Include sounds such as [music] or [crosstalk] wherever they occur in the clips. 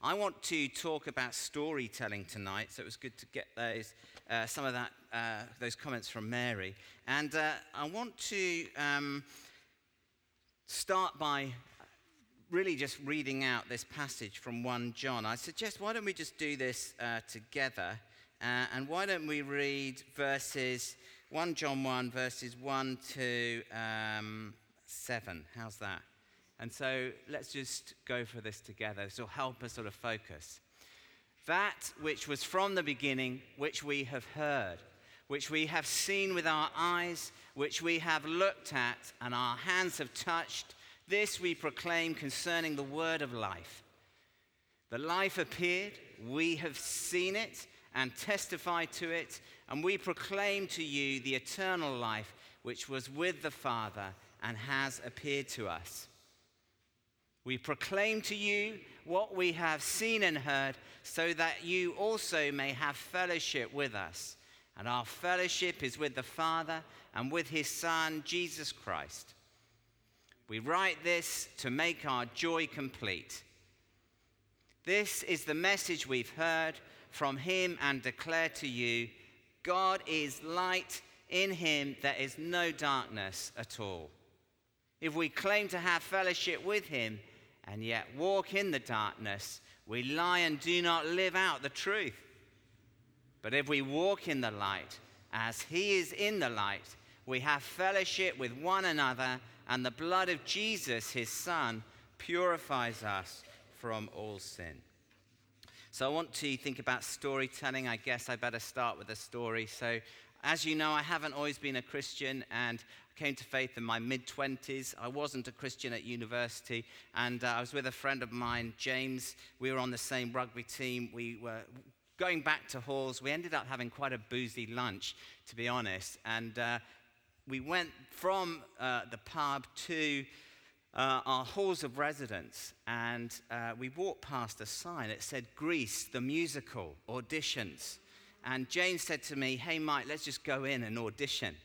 I want to talk about storytelling tonight, so it was good to get those, uh, some of that, uh, those comments from Mary. And uh, I want to um, start by really just reading out this passage from 1 John. I suggest why don't we just do this uh, together? Uh, and why don't we read verses 1 John 1, verses 1 to um, 7? How's that? And so let's just go for this together. This will help us sort of focus. That which was from the beginning, which we have heard, which we have seen with our eyes, which we have looked at, and our hands have touched, this we proclaim concerning the word of life. The life appeared, we have seen it and testified to it, and we proclaim to you the eternal life which was with the Father and has appeared to us. We proclaim to you what we have seen and heard, so that you also may have fellowship with us. And our fellowship is with the Father and with his Son, Jesus Christ. We write this to make our joy complete. This is the message we've heard from him and declare to you God is light, in him there is no darkness at all. If we claim to have fellowship with him, and yet walk in the darkness, we lie and do not live out the truth. But if we walk in the light, as he is in the light, we have fellowship with one another, and the blood of Jesus, his son, purifies us from all sin. So I want to think about storytelling. I guess I better start with a story. So, as you know, I haven't always been a Christian, and came to faith in my mid 20s. I wasn't a Christian at university, and uh, I was with a friend of mine, James. We were on the same rugby team. We were going back to halls. We ended up having quite a boozy lunch, to be honest. And uh, we went from uh, the pub to uh, our halls of residence, and uh, we walked past a sign. It said Grease, the musical, auditions. And James said to me, Hey, Mike, let's just go in and audition.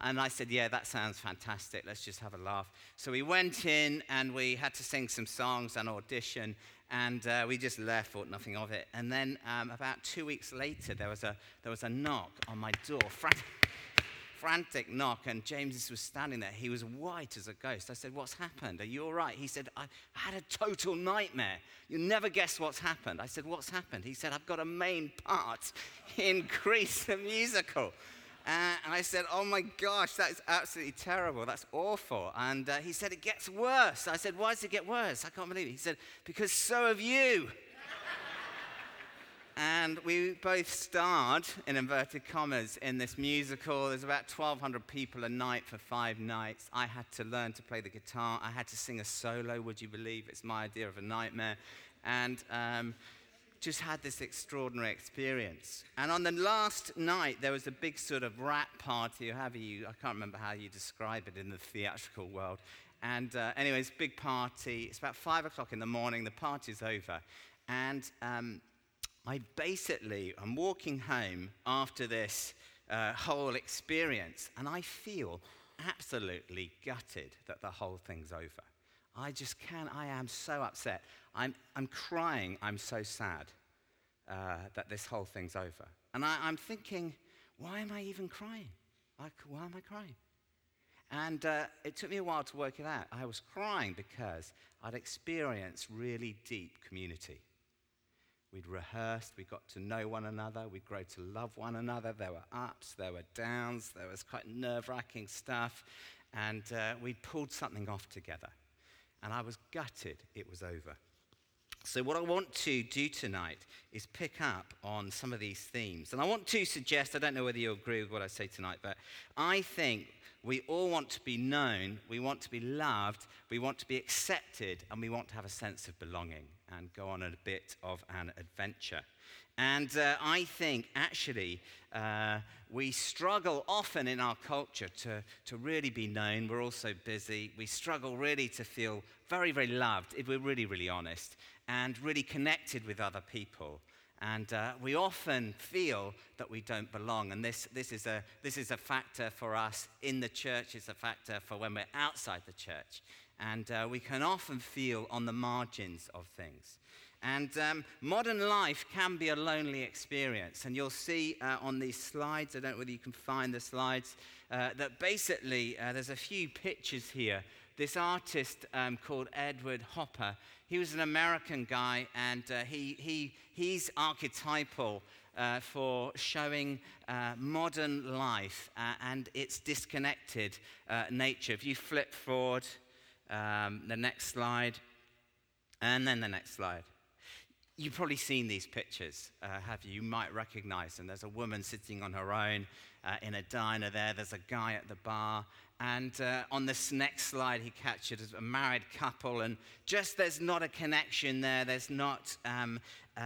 And I said, Yeah, that sounds fantastic. Let's just have a laugh. So we went in and we had to sing some songs and audition. And uh, we just left, thought nothing of it. And then um, about two weeks later, there was a, there was a knock on my door, frantic, frantic knock. And James was standing there. He was white as a ghost. I said, What's happened? Are you all right? He said, I had a total nightmare. You never guess what's happened. I said, What's happened? He said, I've got a main part in Grease the musical. Uh, and I said, Oh my gosh, that's absolutely terrible. That's awful. And uh, he said, It gets worse. I said, Why does it get worse? I can't believe it. He said, Because so have you. [laughs] and we both starred, in inverted commas, in this musical. There's about 1,200 people a night for five nights. I had to learn to play the guitar. I had to sing a solo, would you believe? It's my idea of a nightmare. And. Um, just had this extraordinary experience. And on the last night, there was a big sort of rat party, or however you, I can't remember how you describe it in the theatrical world. And uh, anyways, big party. It's about five o'clock in the morning. The party's over. And um, I basically, I'm walking home after this uh, whole experience, and I feel absolutely gutted that the whole thing's over. I just can't, I am so upset. I'm, I'm crying, I'm so sad uh, that this whole thing's over. And I, am thinking, why am I even crying? Like, why am I crying? And uh, it took me a while to work it out. I was crying because I'd experienced really deep community. We'd rehearsed, we got to know one another, we'd grow to love one another. There were ups, there were downs, there was quite nerve wracking stuff, and uh, we'd pulled something off together. And I was gutted it was over. So, what I want to do tonight is pick up on some of these themes. And I want to suggest, I don't know whether you agree with what I say tonight, but I think we all want to be known, we want to be loved, we want to be accepted, and we want to have a sense of belonging and go on a bit of an adventure. And uh, I think actually uh, we struggle often in our culture to, to really be known. We're all so busy. We struggle really to feel very, very loved, if we're really, really honest and really connected with other people. And uh, we often feel that we don't belong. And this, this, is a, this is a factor for us in the church, it's a factor for when we're outside the church. And uh, we can often feel on the margins of things. And um, modern life can be a lonely experience. And you'll see uh, on these slides, I don't know whether you can find the slides, uh, that basically uh, there's a few pictures here. This artist um, called Edward Hopper, he was an American guy, and uh, he, he, he's archetypal uh, for showing uh, modern life uh, and its disconnected uh, nature. If you flip forward, um, the next slide, and then the next slide. You've probably seen these pictures, uh, have you? You might recognize them. There's a woman sitting on her own uh, in a diner there. There's a guy at the bar. And uh, on this next slide, he captured a married couple. And just there's not a connection there. There's not um, uh,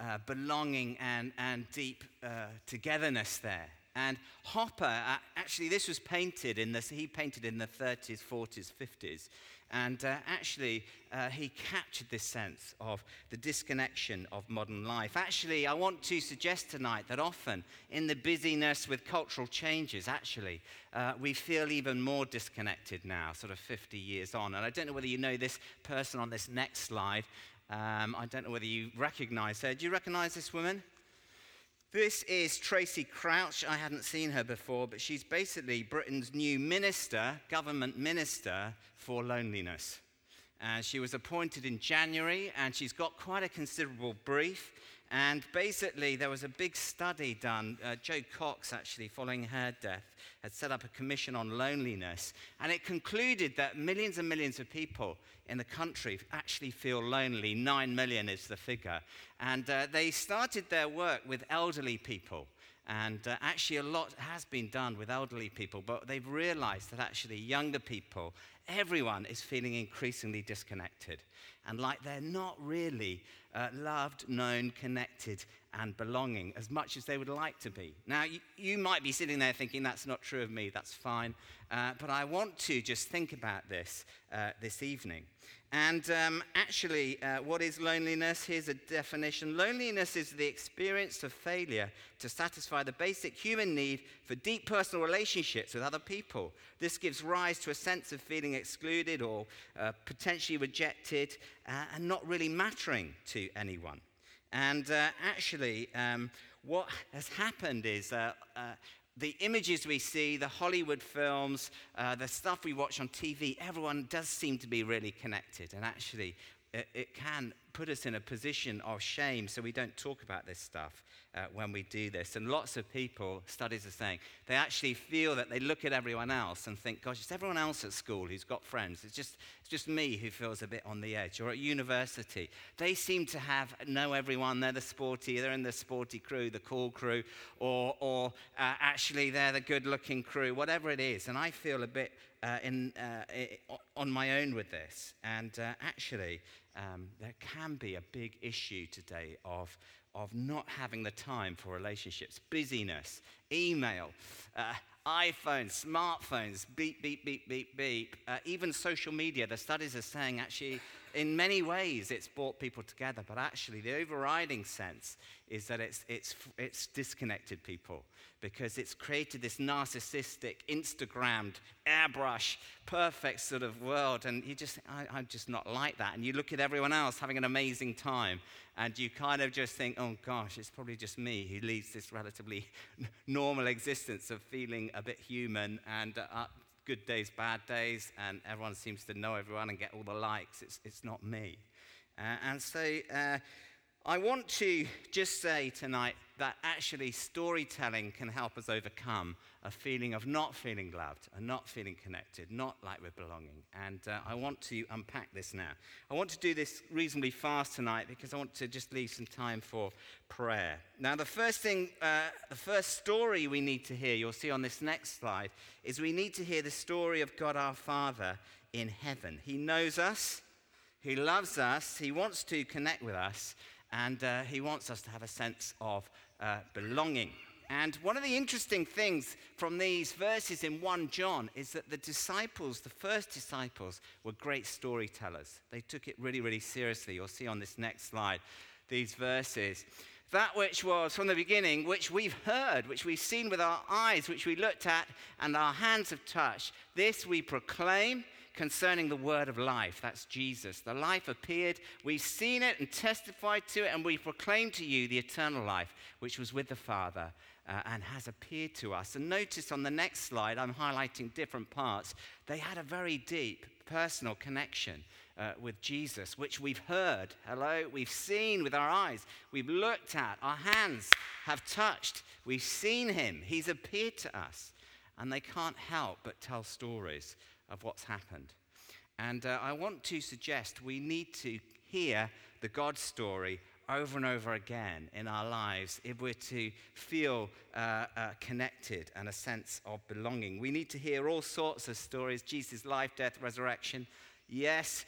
uh, belonging and, and deep uh, togetherness there. And Hopper, actually, this was painted in this, he painted in the 30s, 40s, 50s. And uh, actually, uh, he captured this sense of the disconnection of modern life. Actually, I want to suggest tonight that often in the busyness with cultural changes, actually, uh, we feel even more disconnected now, sort of 50 years on. And I don't know whether you know this person on this next slide. Um, I don't know whether you recognize her. Do you recognize this woman? This is Tracey Crouch. I hadn't seen her before, but she's basically Britain's new minister, government minister for loneliness. Uh, she was appointed in January, and she's got quite a considerable brief. And basically, there was a big study done. Uh, Jo Cox, actually, following her death, had set up a commission on loneliness. And it concluded that millions and millions of people in the country actually feel lonely. Nine million is the figure. And uh, they started their work with elderly people. And uh, actually, a lot has been done with elderly people, but they've realized that actually, younger people, everyone is feeling increasingly disconnected and like they're not really uh, loved, known, connected, and belonging as much as they would like to be. Now, you, you might be sitting there thinking, that's not true of me, that's fine. Uh, but I want to just think about this uh, this evening. And um, actually, uh, what is loneliness? Here's a definition Loneliness is the experience of failure to satisfy the basic human need for deep personal relationships with other people. This gives rise to a sense of feeling excluded or uh, potentially rejected uh, and not really mattering to anyone. And uh, actually, um, what has happened is uh, uh, the images we see, the Hollywood films, uh, the stuff we watch on TV, everyone does seem to be really connected. And actually, it, it can put us in a position of shame so we don't talk about this stuff uh, when we do this. And lots of people, studies are saying, they actually feel that they look at everyone else and think, gosh, it's everyone else at school who's got friends. It's just, it's just me who feels a bit on the edge. Or at university, they seem to have, know everyone. They're the sporty, they're in the sporty crew, the cool crew, or, or uh, actually they're the good looking crew, whatever it is. And I feel a bit uh, in, uh, on my own with this. And uh, actually, um, there can be a big issue today of, of not having the time for relationships, busyness, email, uh, iPhones, smartphones, beep, beep, beep, beep, beep, uh, even social media. The studies are saying actually, in many ways, it's brought people together, but actually, the overriding sense is that it's, it's, it's disconnected people because it's created this narcissistic, Instagrammed, airbrush, perfect sort of world. And you just, I, am just not like that. And you look at everyone else having an amazing time, and you kind of just think, oh gosh, it's probably just me who leads this relatively [laughs] normal existence of feeling a bit human and uh, good days, bad days, and everyone seems to know everyone and get all the likes. It's, it's not me. Uh, and so, uh, I want to just say tonight that actually storytelling can help us overcome a feeling of not feeling loved and not feeling connected, not like we're belonging. And uh, I want to unpack this now. I want to do this reasonably fast tonight because I want to just leave some time for prayer. Now, the first thing, uh, the first story we need to hear, you'll see on this next slide, is we need to hear the story of God our Father in heaven. He knows us, He loves us, He wants to connect with us and uh, he wants us to have a sense of uh, belonging. And one of the interesting things from these verses in 1 John is that the disciples, the first disciples, were great storytellers. They took it really, really seriously. You'll see on this next slide these verses. That which was from the beginning, which we've heard, which we've seen with our eyes, which we looked at, and our hands have touched, this we proclaim concerning the word of life. That's Jesus. The life appeared. We've seen it and testified to it, and we proclaim to you the eternal life, which was with the Father uh, and has appeared to us. And notice on the next slide, I'm highlighting different parts. They had a very deep personal connection. Uh, with Jesus, which we've heard, hello, we've seen with our eyes, we've looked at, our hands have touched, we've seen him, he's appeared to us. And they can't help but tell stories of what's happened. And uh, I want to suggest we need to hear the God story over and over again in our lives if we're to feel uh, uh, connected and a sense of belonging. We need to hear all sorts of stories Jesus' life, death, resurrection. Yes,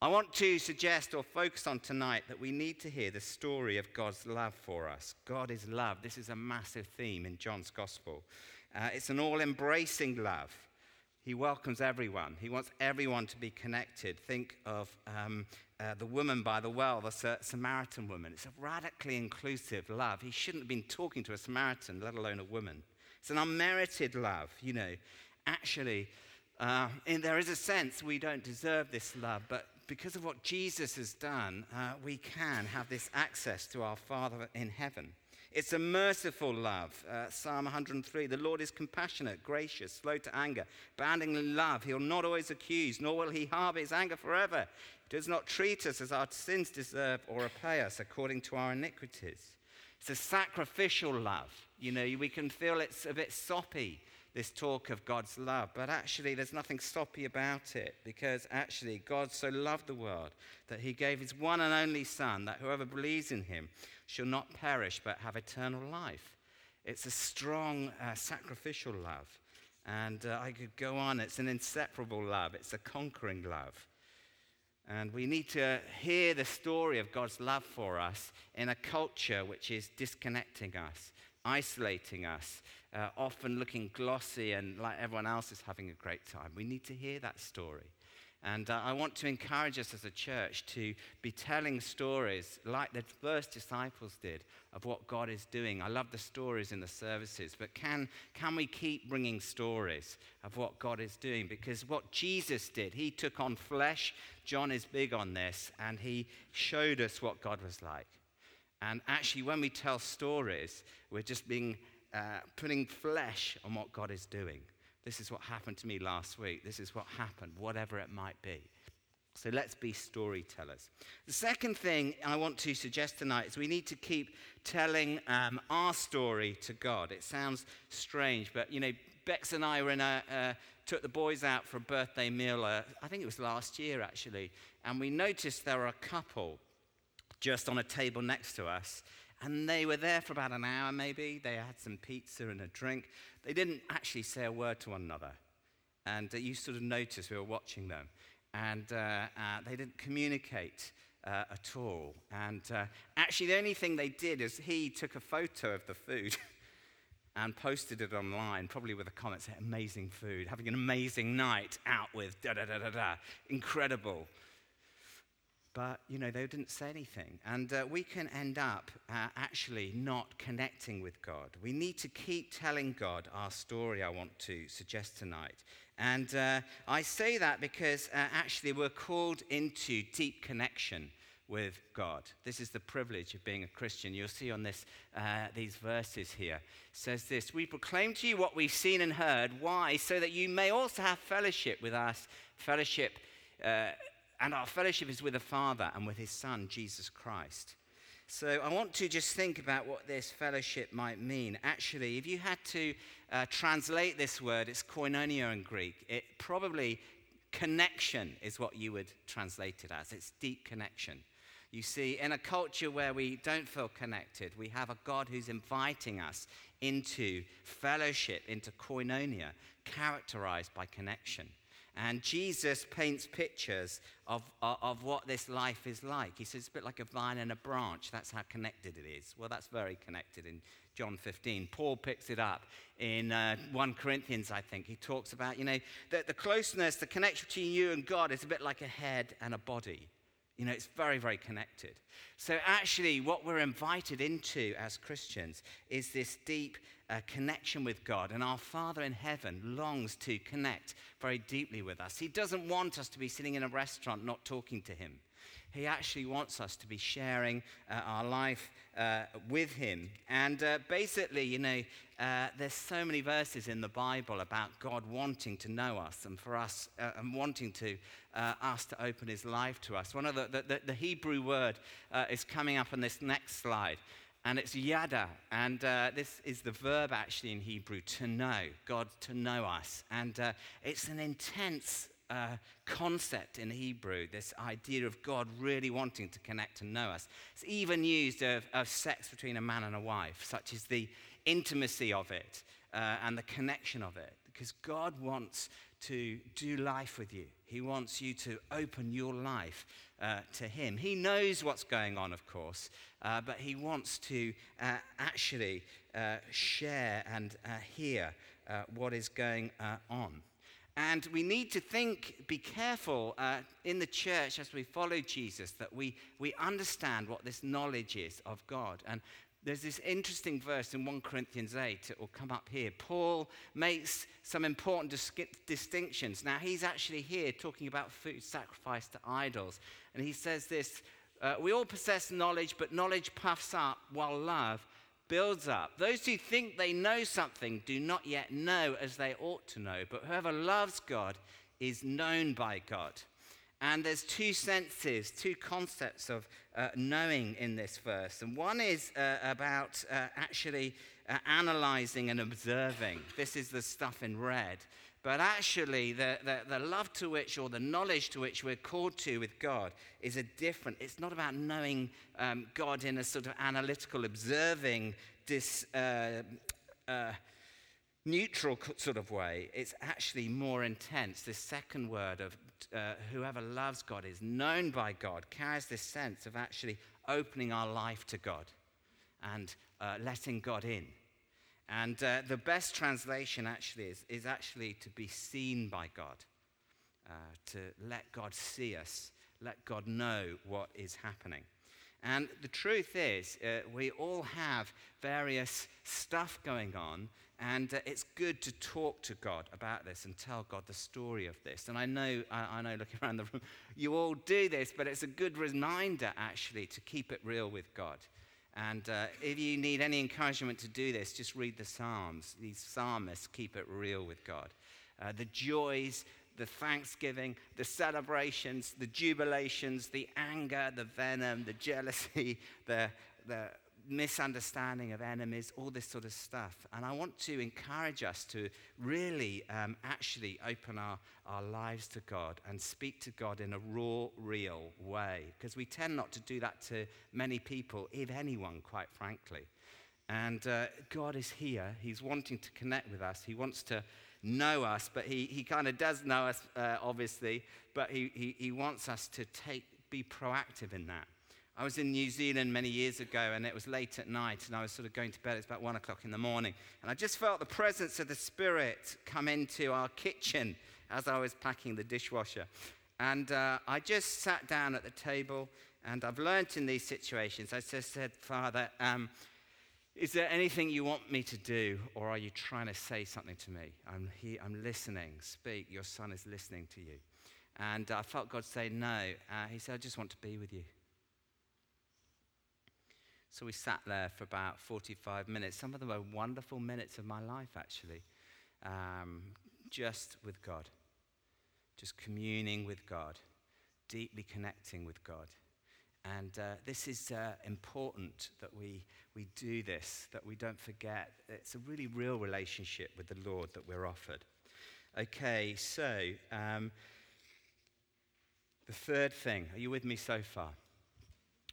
I want to suggest or focus on tonight that we need to hear the story of God's love for us. God is love. This is a massive theme in John's gospel. Uh, it's an all embracing love. He welcomes everyone. He wants everyone to be connected. Think of um, uh, the woman by the well, the Samaritan woman. It's a radically inclusive love. He shouldn't have been talking to a Samaritan, let alone a woman. It's an unmerited love, you know. Actually, uh, there is a sense we don't deserve this love, but because of what Jesus has done, uh, we can have this access to our Father in heaven. It's a merciful love. Uh, Psalm 103 The Lord is compassionate, gracious, slow to anger, abounding in love. He'll not always accuse, nor will he harbor his anger forever. He does not treat us as our sins deserve or repay us according to our iniquities. It's a sacrificial love. You know, we can feel it's a bit soppy, this talk of God's love, but actually there's nothing soppy about it because actually God so loved the world that he gave his one and only Son that whoever believes in him shall not perish but have eternal life. It's a strong uh, sacrificial love. And uh, I could go on. It's an inseparable love, it's a conquering love. And we need to hear the story of God's love for us in a culture which is disconnecting us, isolating us, uh, often looking glossy and like everyone else is having a great time. We need to hear that story. And uh, I want to encourage us as a church to be telling stories like the first disciples did of what God is doing. I love the stories in the services, but can, can we keep bringing stories of what God is doing? Because what Jesus did, he took on flesh. John is big on this, and he showed us what God was like. And actually, when we tell stories, we're just being, uh, putting flesh on what God is doing. This is what happened to me last week. This is what happened, whatever it might be. So let's be storytellers. The second thing I want to suggest tonight is we need to keep telling um, our story to God. It sounds strange, but you know, Bex and I were in a, uh, took the boys out for a birthday meal, uh, I think it was last year actually, and we noticed there were a couple just on a table next to us. And they were there for about an hour, maybe. They had some pizza and a drink. They didn't actually say a word to one another. And uh, you sort of noticed we were watching them. And uh, uh, they didn't communicate uh, at all. And uh, actually, the only thing they did is he took a photo of the food. [laughs] and posted it online, probably with a comment saying, amazing food, having an amazing night out with da da da da da, incredible but you know they didn't say anything. And uh, we can end up uh, actually not connecting with god. We need to keep telling god our story i want to suggest tonight. And uh, i say that because uh, actually we're called into deep connection with god. This is the privilege of being a christian. You'll see on this uh, these verses here. It says this we proclaim to you what we've seen and heard. Why? So that you may also have fellowship with us. Fellowship uh, and our fellowship is with the Father and with his Son, Jesus Christ. So I want to just think about what this fellowship might mean. Actually, if you had to uh, translate this word, it's koinonia in Greek. It probably connection is what you would translate it as. It's deep connection. You see, in a culture where we don't feel connected, we have a God who's inviting us into fellowship, into koinonia, characterized by connection. And Jesus paints pictures of, of, of, what this life is like. He says it's a bit like a vine and a branch. That's how connected it is. Well, that's very connected in John 15. Paul picks it up in uh, 1 Corinthians, I think. He talks about, you know, that the closeness, the connection between you and God is a bit like a head and a body. You know, it's very, very connected. So, actually, what we're invited into as Christians is this deep uh, connection with God. And our Father in heaven longs to connect very deeply with us. He doesn't want us to be sitting in a restaurant not talking to Him. He actually wants us to be sharing uh, our life uh, with Him. And uh, basically, you know, uh, there's so many verses in the Bible about God wanting to know us and for us uh, and wanting to uh, us to open His life to us. One of the, the, the Hebrew word is coming up on this next slide. And it's yada. And uh, this is the verb actually in Hebrew, to know, God to know us. And uh, it's an intense uh, concept in Hebrew, this idea of God really wanting to connect and know us. It's even used of, of sex between a man and a wife, such as the intimacy of it uh, and the connection of it, because God wants to do life with you. He wants you to open your life uh, to Him. He knows what's going on, of course, uh, but He wants to uh, actually uh, share and uh, hear what is going on. And we need to think, be careful uh, in the church as we follow Jesus that we, we understand what this knowledge is of God. And there's this interesting verse in 1 Corinthians 8, it will come up here. Paul makes some important dis- distinctions. Now, he's actually here talking about food sacrificed to idols. And he says this uh, We all possess knowledge, but knowledge puffs up, while love builds up. Those who think they know something do not yet know as they ought to know, but whoever loves God is known by God. And there's two senses, two concepts of uh, knowing in this verse. And one is uh, about uh, actually uh, analyzing and observing. This is the stuff in red. But actually, the, the, the, love to which or the knowledge to which we're called to with God is a different. It's not about knowing um, God in a sort of analytical, observing, dis, uh, uh, neutral sort of way. It's actually more intense. This second word of uh, whoever loves God is known by God carries this sense of actually opening our life to God and uh, letting God in. And uh, the best translation actually is, is actually to be seen by God, uh, to let God see us, let God know what is happening. And the truth is, uh, we all have various stuff going on, and uh, it's good to talk to God about this and tell God the story of this. And I know, I, I know, looking [laughs] around the room, you all do this, but it's a good reminder actually to keep it real with God. And uh, if you need any encouragement to do this, just read the Psalms. These psalmists keep it real with God. Uh, the joys, the thanksgiving, the celebrations, the jubilations, the anger, the venom, the jealousy, [laughs] the, the misunderstanding of enemies, all this sort of stuff. And I want to encourage us to really um, actually open our, our lives to God and speak to God in a raw, real way. Because we tend not to do that to many people, if anyone, quite frankly. And uh, God is here. He's wanting to connect with us. He wants to know us, but He, he kind of does know us, uh, obviously, but he, he, he wants us to take, be proactive in that. I was in New Zealand many years ago, and it was late at night, and I was sort of going to bed. It's about one o'clock in the morning. And I just felt the presence of the Spirit come into our kitchen as I was packing the dishwasher. And uh, I just sat down at the table, and I've learnt in these situations, I just said, Father, um, is there anything you want me to do, or are you trying to say something to me? I'm, here, I'm listening. Speak. Your son is listening to you. And I felt God say, No. Uh, he said, I just want to be with you. So we sat there for about 45 minutes. Some of them were wonderful minutes of my life, actually, um, just with God, just communing with God, deeply connecting with God. And uh, this is uh, important that we, we do this, that we don't forget. It's a really real relationship with the Lord that we're offered. Okay, so um, the third thing, are you with me so far?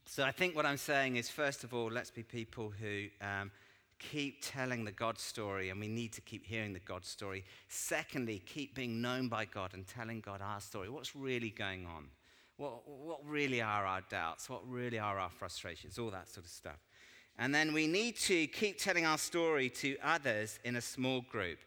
So I think what I'm saying is, first of all, let's be people who um, keep telling the God story, and we need to keep hearing the God story. Secondly, keep being known by God and telling God our story. What's really going on? What, what really are our doubts? What really are our frustrations? All that sort of stuff. And then we need to keep telling our story to others in a small group.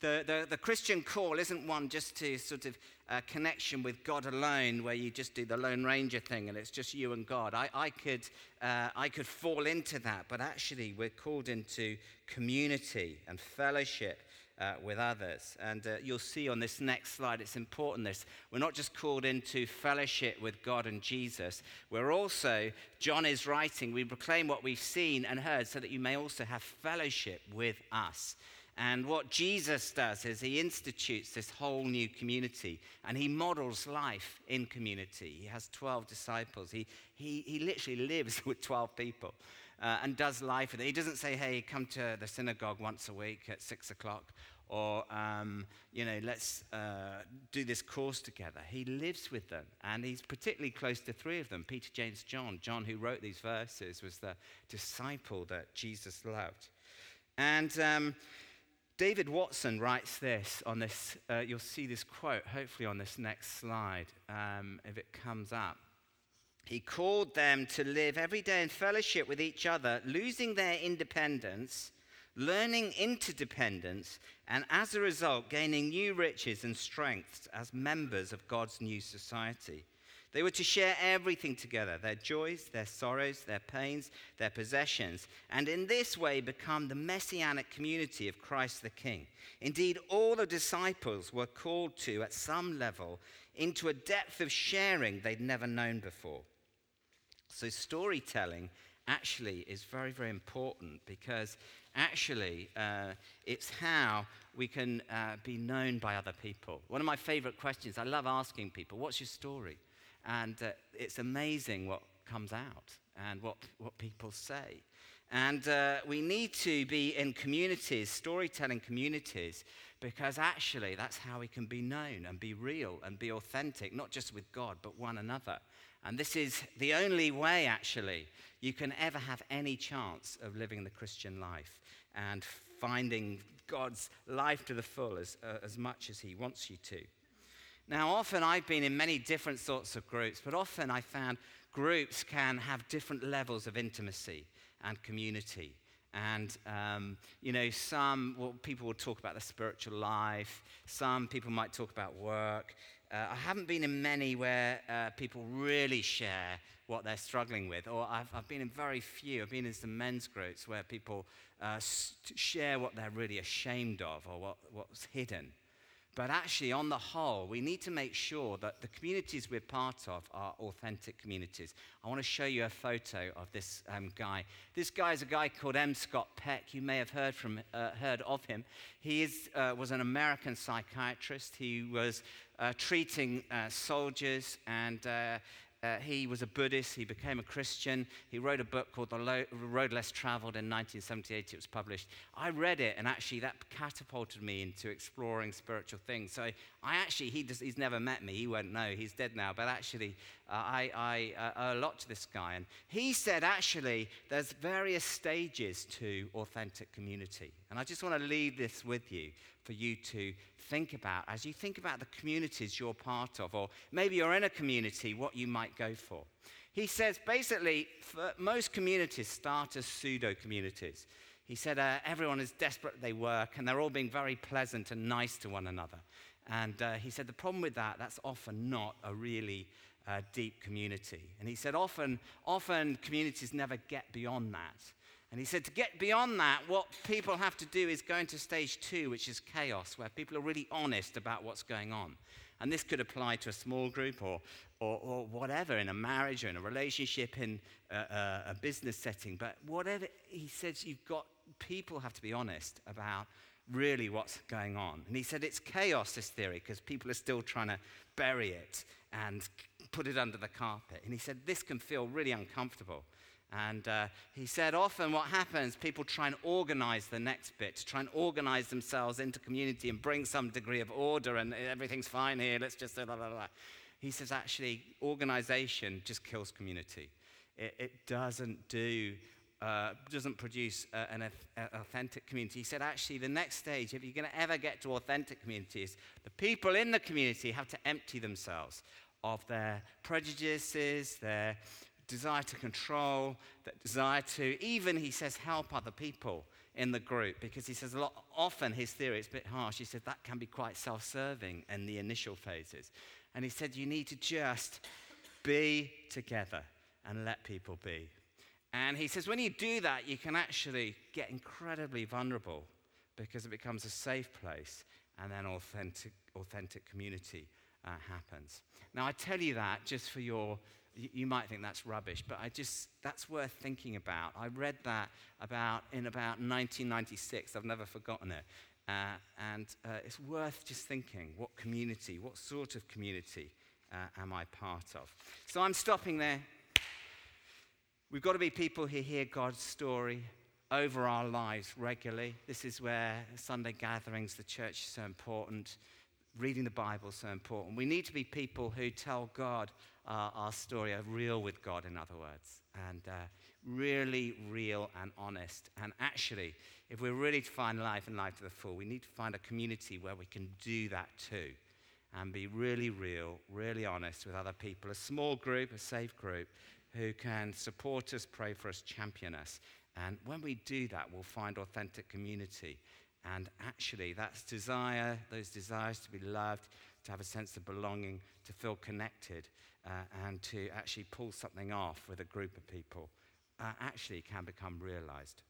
The, the, the Christian call isn't one just to sort of uh, connection with God alone, where you just do the Lone Ranger thing and it's just you and God. I, I, could, uh, I could fall into that, but actually, we're called into community and fellowship uh, with others. And uh, you'll see on this next slide, it's important this. We're not just called into fellowship with God and Jesus, we're also, John is writing, we proclaim what we've seen and heard so that you may also have fellowship with us. And what Jesus does is he institutes this whole new community and he models life in community. He has 12 disciples. He, he, he literally lives [laughs] with 12 people uh, and does life with it. He doesn't say, hey, come to the synagogue once a week at six o'clock or, um, you know, let's uh, do this course together. He lives with them and he's particularly close to three of them Peter, James, John. John, who wrote these verses, was the disciple that Jesus loved. And. Um, David Watson writes this on this. Uh, you'll see this quote, hopefully, on this next slide, um, if it comes up. He called them to live every day in fellowship with each other, losing their independence, learning interdependence, and as a result, gaining new riches and strengths as members of God's new society. They were to share everything together their joys, their sorrows, their pains, their possessions, and in this way become the messianic community of Christ the King. Indeed, all the disciples were called to, at some level, into a depth of sharing they'd never known before. So, storytelling actually is very, very important because actually uh, it's how we can uh, be known by other people. One of my favorite questions, I love asking people, What's your story? And uh, it's amazing what comes out and what, what people say. And uh, we need to be in communities, storytelling communities, because actually that's how we can be known and be real and be authentic, not just with God, but one another. And this is the only way, actually, you can ever have any chance of living the Christian life and finding God's life to the full as, uh, as much as He wants you to. Now, often I've been in many different sorts of groups, but often I found groups can have different levels of intimacy and community. And, um, you know, some well, people will talk about the spiritual life, some people might talk about work. Uh, I haven't been in many where uh, people really share what they're struggling with, or I've, I've, been in very few. I've been in some men's groups where people uh, share what they're really ashamed of or what, what's hidden. But actually, on the whole, we need to make sure that the communities we're part of are authentic communities. I want to show you a photo of this um, guy. This guy is a guy called M. Scott Peck. You may have heard, from, uh, heard of him. He is, uh, was an American psychiatrist. He was uh, treating uh, soldiers and uh, he was a Buddhist. He became a Christian. He wrote a book called The Road Less Traveled in 1978. It was published. I read it, and actually, that catapulted me into exploring spiritual things. So, I actually, he does, he's never met me. He won't know. He's dead now. But actually, uh, I, I uh, owe a lot to this guy. And he said, actually, there's various stages to authentic community. And I just want to leave this with you for you to think about as you think about the communities you're part of, or maybe you're in a community, what you might go for. He says basically, most communities start as pseudo communities. He said uh, everyone is desperate they work and they're all being very pleasant and nice to one another. And uh, he said the problem with that, that's often not a really uh, deep community. And he said often, often communities never get beyond that. And he said to get beyond that, what people have to do is go into stage two, which is chaos, where people are really honest about what's going on. And this could apply to a small group or, or, or whatever, in a marriage or in a relationship, in a, a, a business setting. But whatever, he says, you've got, people have to be honest about really what's going on. And he said it's chaos, this theory, because people are still trying to bury it and put it under the carpet. And he said this can feel really uncomfortable. And uh, he said, often what happens, people try and organize the next bit, try and organize themselves into community and bring some degree of order, and everything's fine here, let's just blah, blah, blah. He says, actually, organization just kills community. It, it doesn't do, uh, doesn't produce uh, an authentic community. He said, actually, the next stage, if you're going to ever get to authentic communities, the people in the community have to empty themselves of their prejudices, their desire to control, that desire to, even he says, help other people in the group, because he says a lot, often his theory, it's a bit harsh, he said that can be quite self serving in the initial phases. And he said, you need to just be together and let people be. And he says, when you do that, you can actually get incredibly vulnerable because it becomes a safe place and then authentic, authentic community uh, happens. Now, I tell you that just for your, you might think that's rubbish, but I just, that's worth thinking about. I read that about in about 1996. I've never forgotten it. Uh, and uh, it's worth just thinking what community, what sort of community uh, am I part of? So I'm stopping there. We've got to be people who hear God's story over our lives regularly. This is where Sunday gatherings, the church is so important. Reading the Bible is so important. We need to be people who tell God uh, our story, are real with God, in other words, and uh, really real and honest. And actually, if we're really to find life and life to the full, we need to find a community where we can do that too and be really real, really honest with other people. A small group, a safe group, who can support us, pray for us, champion us. And when we do that, we'll find authentic community. And actually, that's desire, those desires to be loved, to have a sense of belonging, to feel connected, uh, and to actually pull something off with a group of people, uh, actually can become realized.